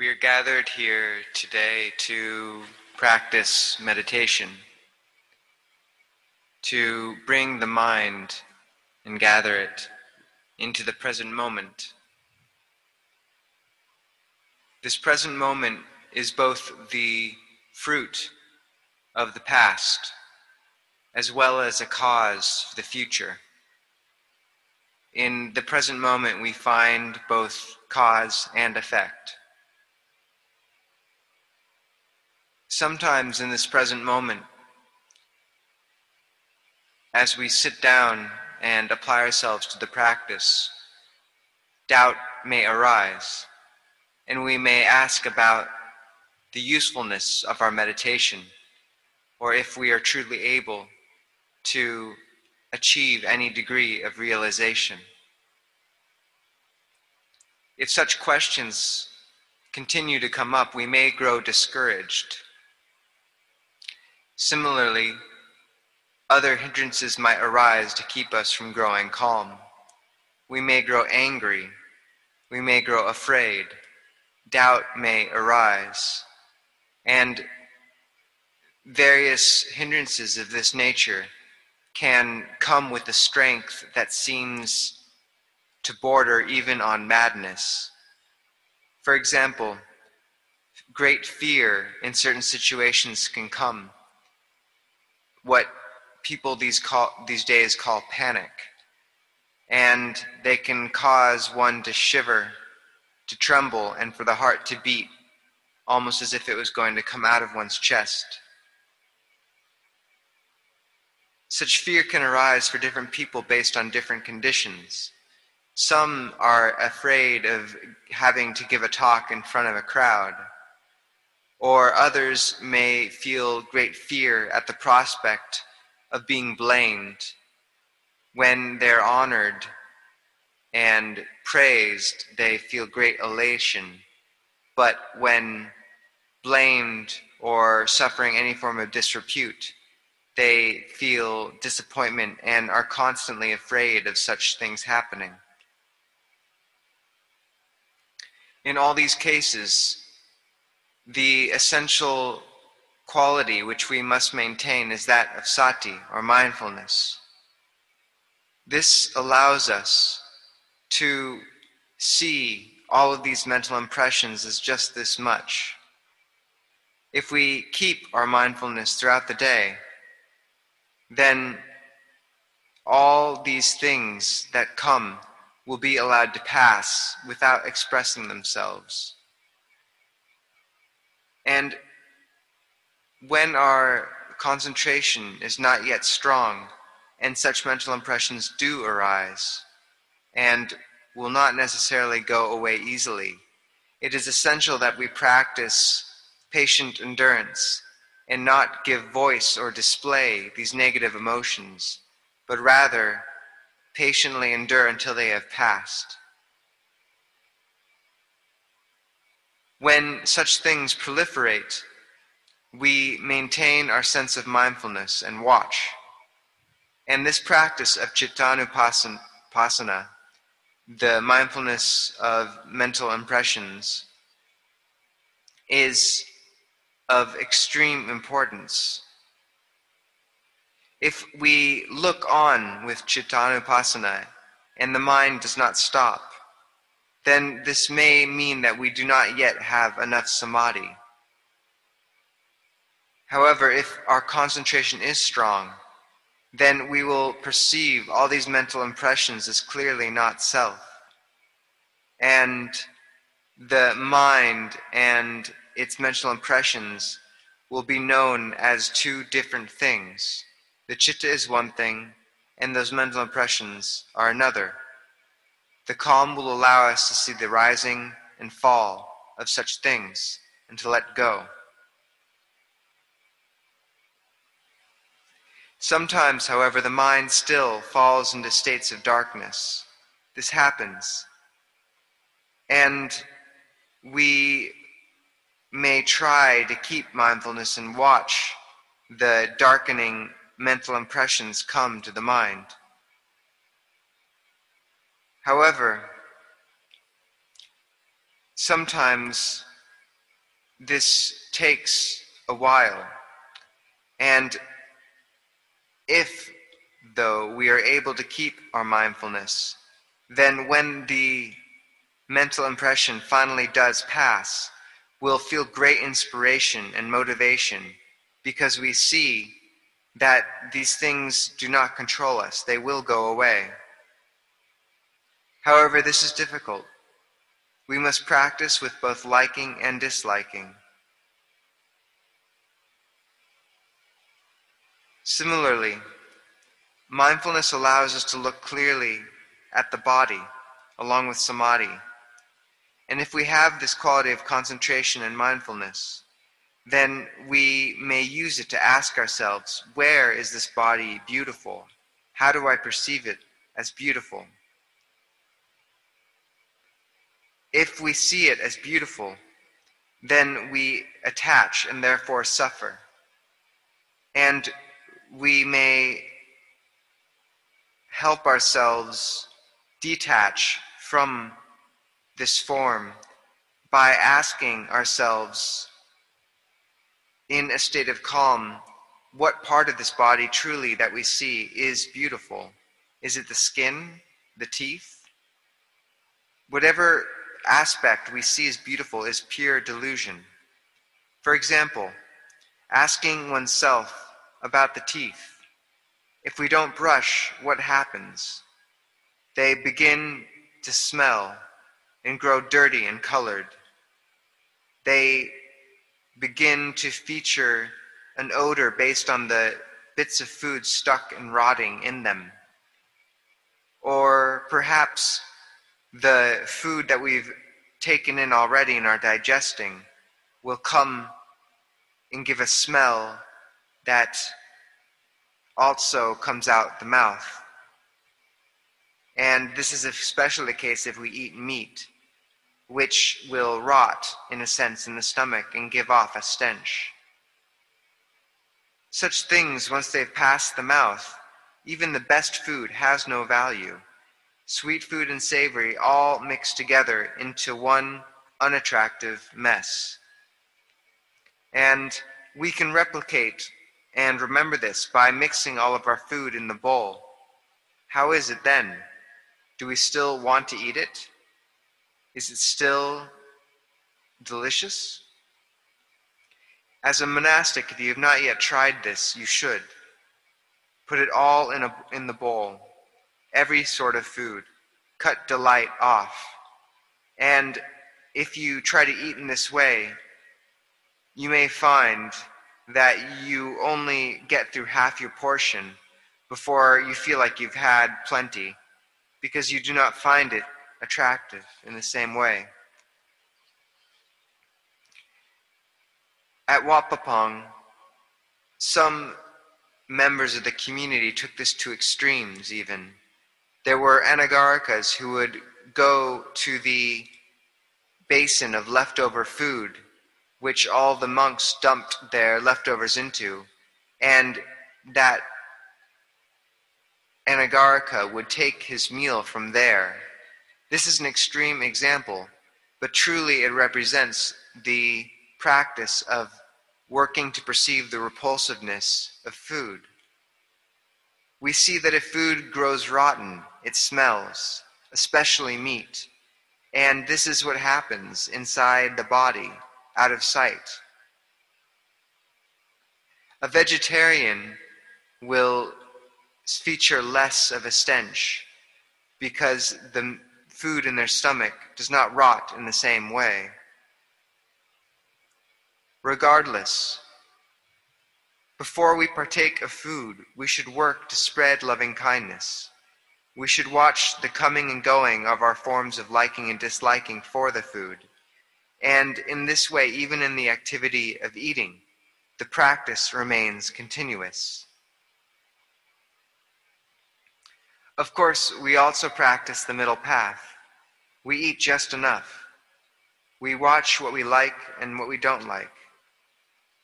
We are gathered here today to practice meditation, to bring the mind and gather it into the present moment. This present moment is both the fruit of the past as well as a cause for the future. In the present moment, we find both cause and effect. Sometimes in this present moment, as we sit down and apply ourselves to the practice, doubt may arise, and we may ask about the usefulness of our meditation, or if we are truly able to achieve any degree of realization. If such questions continue to come up, we may grow discouraged. Similarly, other hindrances might arise to keep us from growing calm. We may grow angry. We may grow afraid. Doubt may arise. And various hindrances of this nature can come with a strength that seems to border even on madness. For example, great fear in certain situations can come. What people these, call, these days call panic. And they can cause one to shiver, to tremble, and for the heart to beat, almost as if it was going to come out of one's chest. Such fear can arise for different people based on different conditions. Some are afraid of having to give a talk in front of a crowd, or others may feel great fear at the prospect of being blamed when they're honored and praised, they feel great elation. But when blamed or suffering any form of disrepute, they feel disappointment and are constantly afraid of such things happening. In all these cases, the essential quality which we must maintain is that of sati, or mindfulness. This allows us to see all of these mental impressions as just this much. If we keep our mindfulness throughout the day, then all these things that come will be allowed to pass without expressing themselves. And when our concentration is not yet strong, and such mental impressions do arise, and will not necessarily go away easily, it is essential that we practice patient endurance and not give voice or display these negative emotions, but rather patiently endure until they have passed. When such things proliferate, we maintain our sense of mindfulness and watch. And this practice of chittanupasana, the mindfulness of mental impressions, is of extreme importance. If we look on with chittanupasana and the mind does not stop, then this may mean that we do not yet have enough samadhi. However, if our concentration is strong, then we will perceive all these mental impressions as clearly not self. And the mind and its mental impressions will be known as two different things. The chitta is one thing, and those mental impressions are another. The calm will allow us to see the rising and fall of such things and to let go. Sometimes, however, the mind still falls into states of darkness. This happens. And we may try to keep mindfulness and watch the darkening mental impressions come to the mind. However, sometimes this takes a while. And if, though, we are able to keep our mindfulness, then when the mental impression finally does pass, we'll feel great inspiration and motivation because we see that these things do not control us, they will go away. However, this is difficult. We must practice with both liking and disliking. Similarly, mindfulness allows us to look clearly at the body along with samadhi. And if we have this quality of concentration and mindfulness, then we may use it to ask ourselves where is this body beautiful? How do I perceive it as beautiful? If we see it as beautiful, then we attach and therefore suffer. And we may help ourselves detach from this form by asking ourselves in a state of calm what part of this body truly that we see is beautiful. Is it the skin, the teeth? Whatever aspect we see as beautiful is pure delusion. For example, asking oneself about the teeth. If we don't brush, what happens? They begin to smell and grow dirty and colored. They begin to feature an odor based on the bits of food stuck and rotting in them. Or perhaps the food that we've taken in already and are digesting will come and give a smell that also comes out the mouth. And this is especially the case if we eat meat, which will rot, in a sense, in the stomach and give off a stench. Such things, once they've passed the mouth, even the best food has no value. Sweet food and savory all mixed together into one unattractive mess. And we can replicate and remember this by mixing all of our food in the bowl. How is it then? Do we still want to eat it? Is it still delicious? As a monastic, if you have not yet tried this, you should. Put it all in, a, in the bowl every sort of food, cut delight off. And if you try to eat in this way, you may find that you only get through half your portion before you feel like you've had plenty because you do not find it attractive in the same way. At Wat Pah Pong, some members of the community took this to extremes even. There were Anagarikas who would go to the basin of leftover food, which all the monks dumped their leftovers into, and that Anagarika would take his meal from there. This is an extreme example, but truly it represents the practice of working to perceive the repulsiveness of food. We see that if food grows rotten, it smells, especially meat. And this is what happens inside the body, out of sight. A vegetarian will feature less of a stench because the food in their stomach does not rot in the same way. Regardless, before we partake of food, we should work to spread loving kindness. We should watch the coming and going of our forms of liking and disliking for the food. And in this way, even in the activity of eating, the practice remains continuous. Of course, we also practice the middle path. We eat just enough. We watch what we like and what we don't like.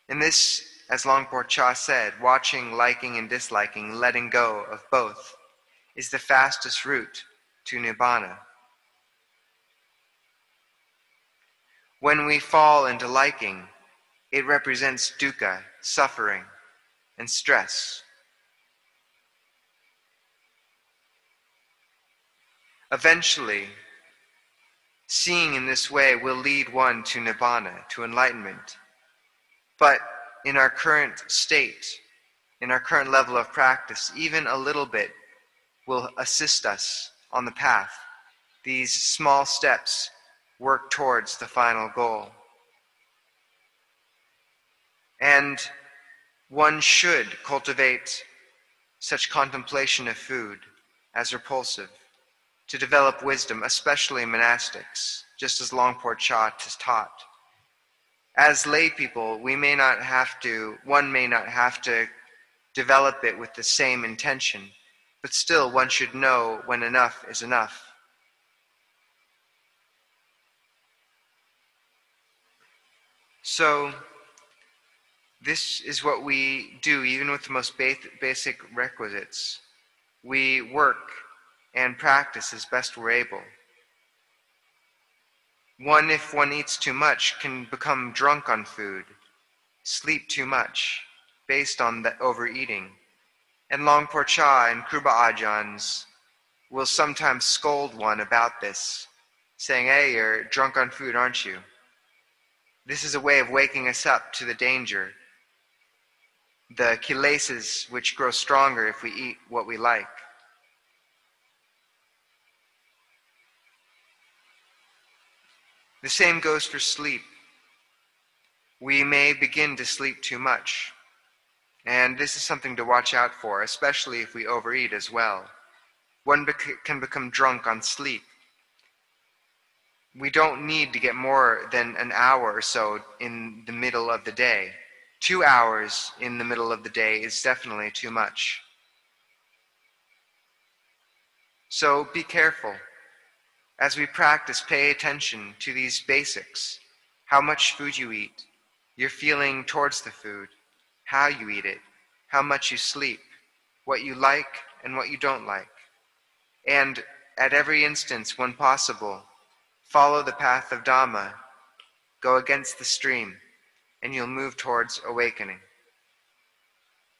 In this, as Luang Por Chah said, watching, liking, and disliking, letting go of both is the fastest route to Nibbana. When we fall into liking, it represents dukkha, suffering, and stress. Eventually, seeing in this way will lead one to nibbana, to enlightenment. But in our current state, in our current level of practice, even a little bit will assist us on the path. These small steps work towards the final goal. And one should cultivate such contemplation of food as repulsive to develop wisdom, especially monastics, just as Luang Por Chah has taught. As lay people, we may not have to, one may not have to develop it with the same intention, but still one should know when enough is enough. So, this is what we do, even with the most basic requisites. We work and practice as best we're able. One, if one eats too much, can become drunk on food, sleep too much, based on the overeating. And Luang Por Chah and Kruba Ajahns will sometimes scold one about this, saying, Hey, you're drunk on food, aren't you? This is a way of waking us up to the danger, the kilesas which grow stronger if we eat what we like. The same goes for sleep. We may begin to sleep too much. And this is something to watch out for, especially if we overeat as well. One bec- can become drunk on sleep. We don't need to get more than an hour or so in the middle of the day. Two hours in the middle of the day is definitely too much. So be careful. As we practice, pay attention to these basics how much food you eat, your feeling towards the food, how you eat it, how much you sleep, what you like and what you don't like. And at every instance, when possible, follow the path of Dhamma, go against the stream, and you'll move towards awakening.